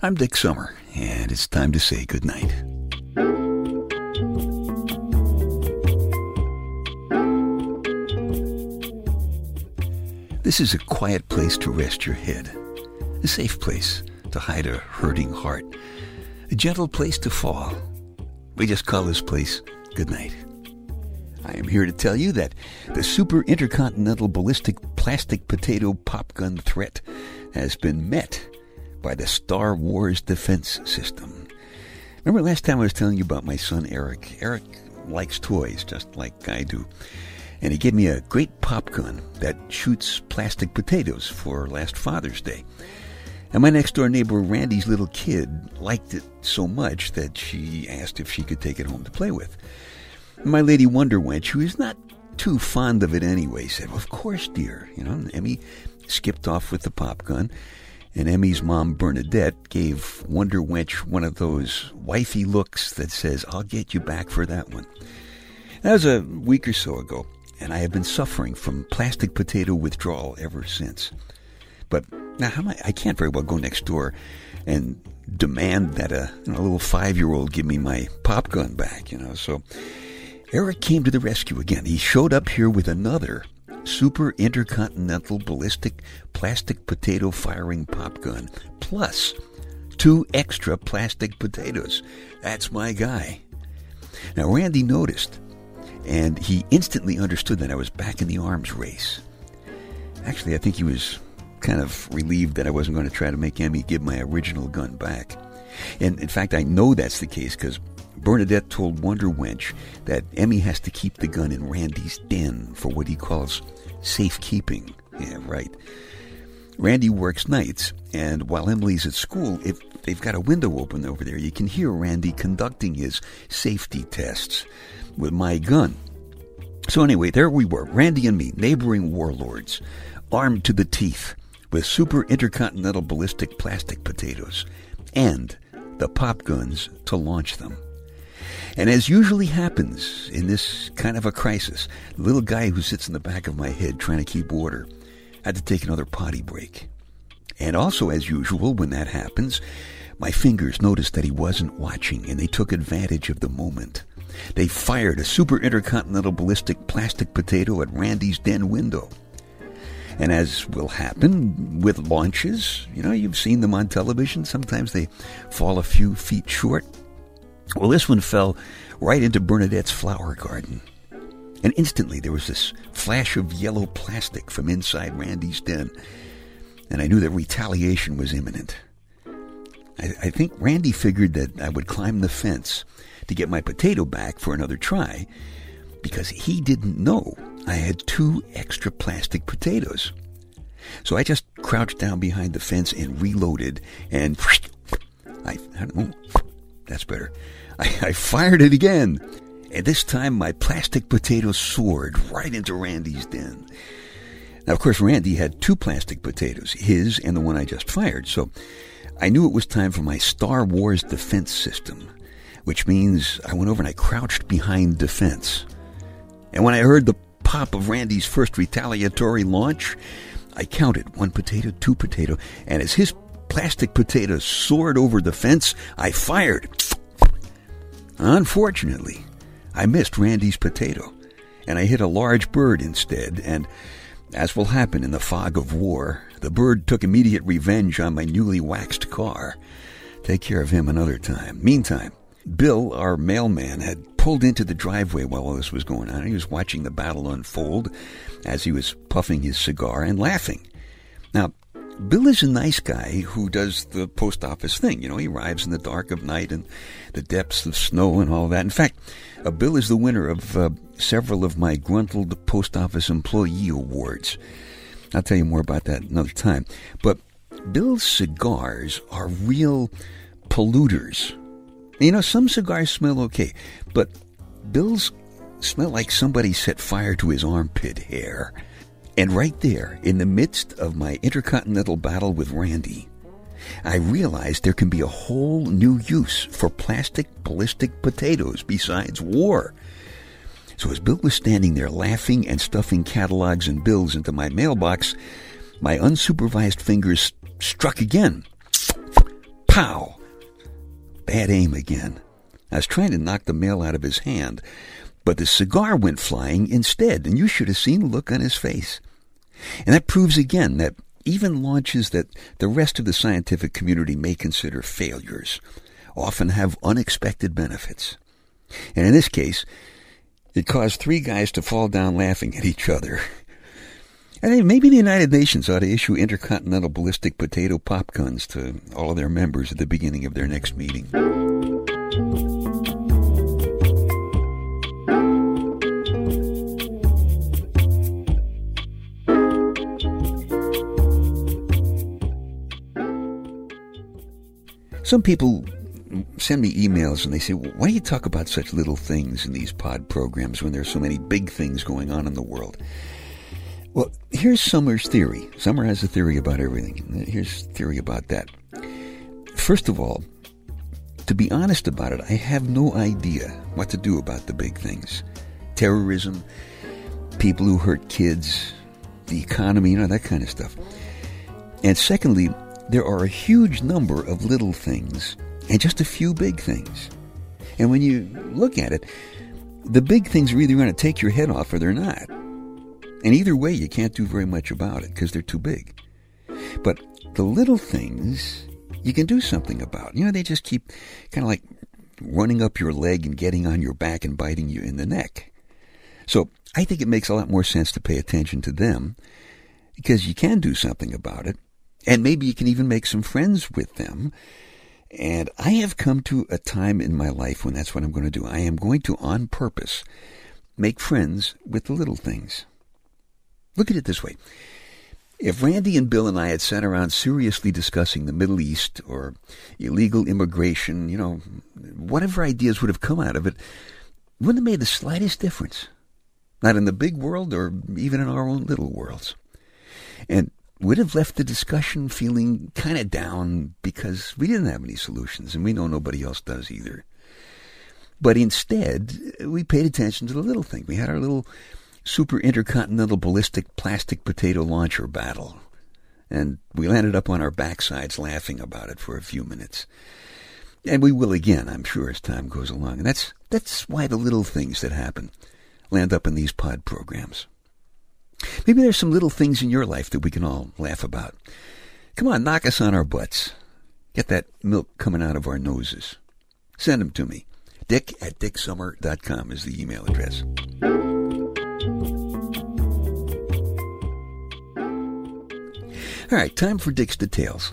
I'm Dick Summer, and it's time to say goodnight. This is a quiet place to rest your head, a safe place to hide a hurting heart, a gentle place to fall. We just call this place goodnight. I am here to tell you that the super intercontinental ballistic plastic potato popgun threat has been met by the Star Wars defense system. Remember last time I was telling you about my son Eric? Eric likes toys just like I do. And he gave me a great pop gun that shoots plastic potatoes for last Father's Day. And my next door neighbor Randy's little kid liked it so much that she asked if she could take it home to play with. My lady Wonder Wench, who is not too fond of it anyway, said, well, Of course, dear. You know, Emmy skipped off with the pop gun, and Emmy's mom, Bernadette, gave Wonder Wench one of those wifey looks that says, I'll get you back for that one. That was a week or so ago and I have been suffering from plastic potato withdrawal ever since. But now, how am I? I can't very well go next door and demand that a, you know, a little five-year-old give me my pop gun back. You know, so Eric came to the rescue again. He showed up here with another super intercontinental ballistic plastic potato firing pop gun, plus two extra plastic potatoes. That's my guy. Now, Randy noticed and he instantly understood that I was back in the arms race. Actually, I think he was kind of relieved that I wasn't going to try to make Emmy give my original gun back. And in fact, I know that's the case because Bernadette told Wonder Wench that Emmy has to keep the gun in Randy's den for what he calls safekeeping. Yeah, right. Randy works nights, and while Emily's at school, if they've got a window open over there, you can hear Randy conducting his safety tests with my gun. So, anyway, there we were, Randy and me, neighboring warlords, armed to the teeth with super intercontinental ballistic plastic potatoes and the pop guns to launch them. And as usually happens in this kind of a crisis, the little guy who sits in the back of my head trying to keep order had to take another potty break. And also, as usual, when that happens, my fingers noticed that he wasn't watching and they took advantage of the moment. They fired a super intercontinental ballistic plastic potato at Randy's den window. And as will happen with launches, you know, you've seen them on television. Sometimes they fall a few feet short. Well, this one fell right into Bernadette's flower garden. And instantly there was this flash of yellow plastic from inside Randy's den. And I knew that retaliation was imminent. I, I think Randy figured that I would climb the fence to get my potato back for another try because he didn't know I had two extra plastic potatoes. So I just crouched down behind the fence and reloaded and I, I don't know, that's better. I, I fired it again. And this time my plastic potato soared right into Randy's den. Now, of course, Randy had two plastic potatoes, his and the one I just fired. So I knew it was time for my Star Wars defense system which means I went over and I crouched behind defense. And when I heard the pop of Randy's first retaliatory launch, I counted one potato, two potato, and as his plastic potato soared over the fence, I fired. Unfortunately, I missed Randy's potato, and I hit a large bird instead, and as will happen in the fog of war, the bird took immediate revenge on my newly waxed car. Take care of him another time. Meantime, Bill, our mailman, had pulled into the driveway while all this was going on. He was watching the battle unfold as he was puffing his cigar and laughing. Now, Bill is a nice guy who does the post office thing. You know, he arrives in the dark of night and the depths of snow and all that. In fact, uh, Bill is the winner of uh, several of my Gruntled Post Office Employee Awards. I'll tell you more about that another time. But Bill's cigars are real polluters you know, some cigars smell okay, but Bill's smell like somebody set fire to his armpit hair. And right there, in the midst of my intercontinental battle with Randy, I realized there can be a whole new use for plastic ballistic potatoes besides war. So as Bill was standing there laughing and stuffing catalogs and bills into my mailbox, my unsupervised fingers struck again Pow! Bad aim again. I was trying to knock the mail out of his hand, but the cigar went flying instead, and you should have seen the look on his face. And that proves again that even launches that the rest of the scientific community may consider failures often have unexpected benefits. And in this case, it caused three guys to fall down laughing at each other. I think maybe the United Nations ought to issue intercontinental ballistic potato pop guns to all of their members at the beginning of their next meeting. Some people send me emails and they say, well, why do you talk about such little things in these pod programs when there's so many big things going on in the world? Well, here's Summer's theory. Summer has a theory about everything. Here's theory about that. First of all, to be honest about it, I have no idea what to do about the big things. Terrorism, people who hurt kids, the economy, you know, that kind of stuff. And secondly, there are a huge number of little things and just a few big things. And when you look at it, the big things are either going to take your head off or they're not. And either way, you can't do very much about it because they're too big. But the little things, you can do something about. You know, they just keep kind of like running up your leg and getting on your back and biting you in the neck. So I think it makes a lot more sense to pay attention to them because you can do something about it. And maybe you can even make some friends with them and I have come to a time in my life when that's what I'm going to do. I am going to, on purpose, make friends with the little things. Look at it this way. If Randy and Bill and I had sat around seriously discussing the Middle East or illegal immigration, you know, whatever ideas would have come out of it, wouldn't have made the slightest difference. Not in the big world or even in our own little worlds. And would have left the discussion feeling kind of down because we didn't have any solutions, and we know nobody else does either. But instead, we paid attention to the little thing. We had our little super intercontinental ballistic plastic potato launcher battle. And we landed up on our backsides laughing about it for a few minutes. And we will again, I'm sure, as time goes along. And that's, that's why the little things that happen land up in these pod programs. Maybe there's some little things in your life that we can all laugh about. Come on, knock us on our butts. Get that milk coming out of our noses. Send them to me. Dick at dicksummer.com is the email address. All right, time for Dick's Details.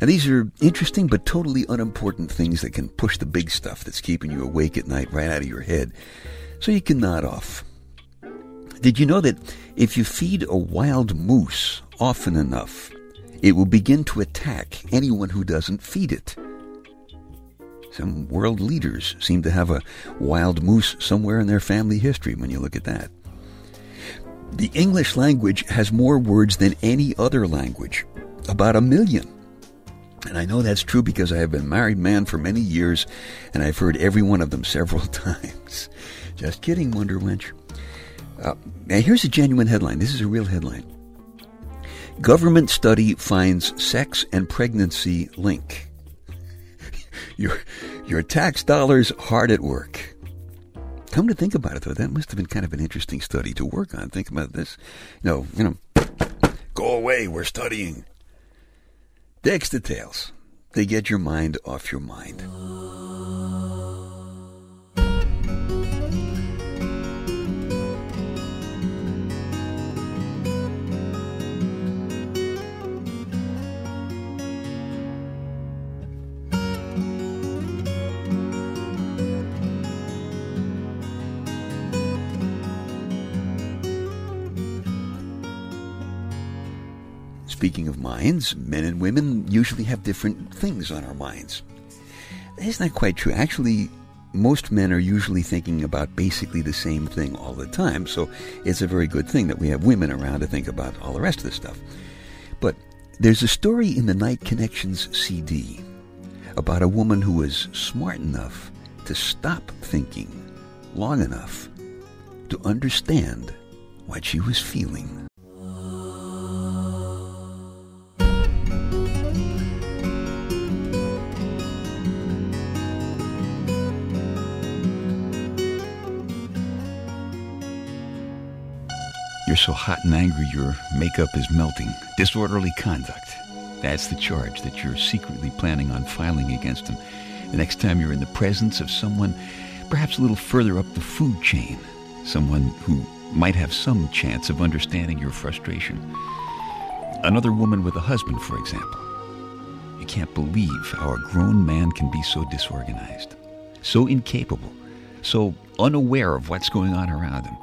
Now, these are interesting but totally unimportant things that can push the big stuff that's keeping you awake at night right out of your head so you can nod off. Did you know that if you feed a wild moose often enough, it will begin to attack anyone who doesn't feed it? Some world leaders seem to have a wild moose somewhere in their family history when you look at that. The English language has more words than any other language, about a million. And I know that's true because I have been a married man for many years and I've heard every one of them several times. Just kidding, Wonder Wench. Uh, now, here's a genuine headline. This is a real headline. Government study finds sex and pregnancy link. your, your tax dollars hard at work. Come to think about it, though, that must have been kind of an interesting study to work on. Think about this. No, you know, go away, we're studying. Dick's details. They get your mind off your mind. Speaking of minds, men and women usually have different things on our minds. That's not quite true. Actually, most men are usually thinking about basically the same thing all the time, so it's a very good thing that we have women around to think about all the rest of the stuff. But there's a story in the Night Connections CD about a woman who was smart enough to stop thinking long enough to understand what she was feeling. You're so hot and angry your makeup is melting. Disorderly conduct. That's the charge that you're secretly planning on filing against him the next time you're in the presence of someone perhaps a little further up the food chain. Someone who might have some chance of understanding your frustration. Another woman with a husband, for example. You can't believe how a grown man can be so disorganized, so incapable, so unaware of what's going on around him.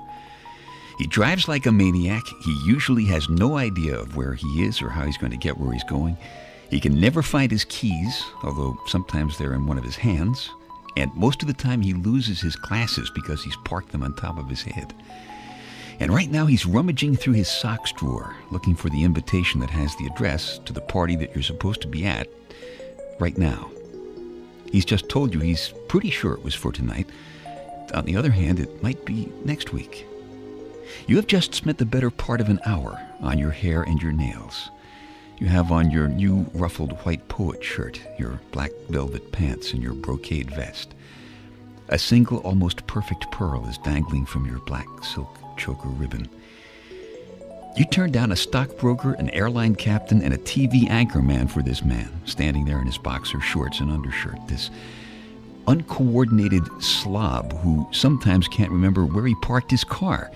He drives like a maniac. He usually has no idea of where he is or how he's going to get where he's going. He can never find his keys, although sometimes they're in one of his hands. And most of the time he loses his glasses because he's parked them on top of his head. And right now he's rummaging through his socks drawer, looking for the invitation that has the address to the party that you're supposed to be at right now. He's just told you he's pretty sure it was for tonight. On the other hand, it might be next week. You have just spent the better part of an hour on your hair and your nails. You have on your new ruffled white poet shirt, your black velvet pants, and your brocade vest. A single, almost perfect pearl is dangling from your black silk choker ribbon. You turned down a stockbroker, an airline captain, and a TV anchorman for this man, standing there in his boxer shorts and undershirt. This uncoordinated slob who sometimes can't remember where he parked his car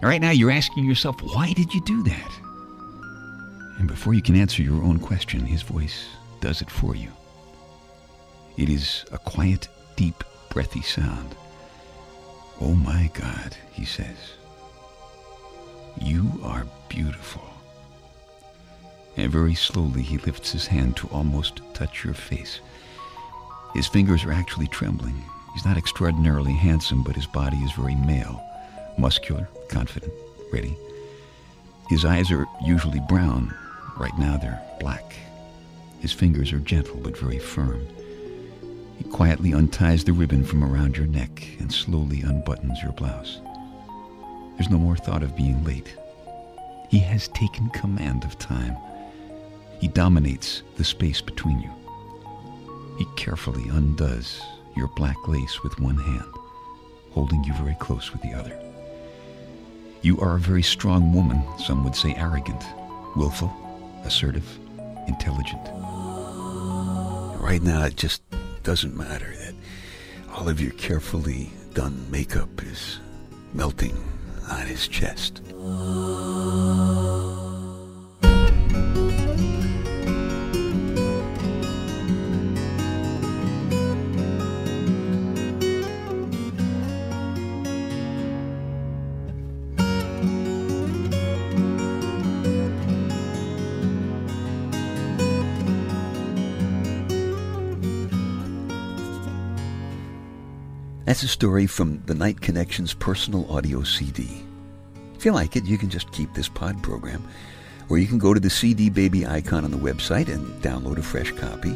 and right now you're asking yourself, why did you do that? And before you can answer your own question, his voice does it for you. It is a quiet, deep, breathy sound. Oh my God, he says. You are beautiful. And very slowly he lifts his hand to almost touch your face. His fingers are actually trembling. He's not extraordinarily handsome, but his body is very male muscular, confident, ready. His eyes are usually brown. Right now they're black. His fingers are gentle but very firm. He quietly unties the ribbon from around your neck and slowly unbuttons your blouse. There's no more thought of being late. He has taken command of time. He dominates the space between you. He carefully undoes your black lace with one hand, holding you very close with the other. You are a very strong woman, some would say arrogant, willful, assertive, intelligent. Right now, it just doesn't matter that all of your carefully done makeup is melting on his chest. That's a story from the Night Connections personal audio CD. If you like it, you can just keep this pod program, or you can go to the CD Baby icon on the website and download a fresh copy,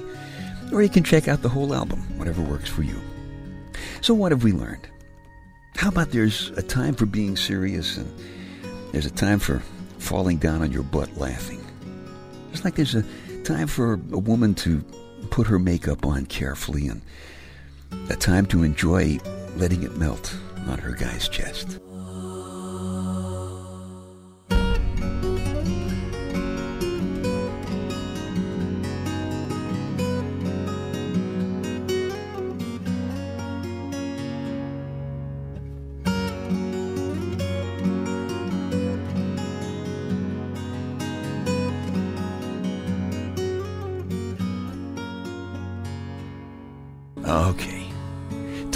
or you can check out the whole album, whatever works for you. So, what have we learned? How about there's a time for being serious and there's a time for falling down on your butt laughing? Just like there's a time for a woman to put her makeup on carefully and a time to enjoy letting it melt on her guy's chest. Okay.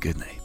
Good night.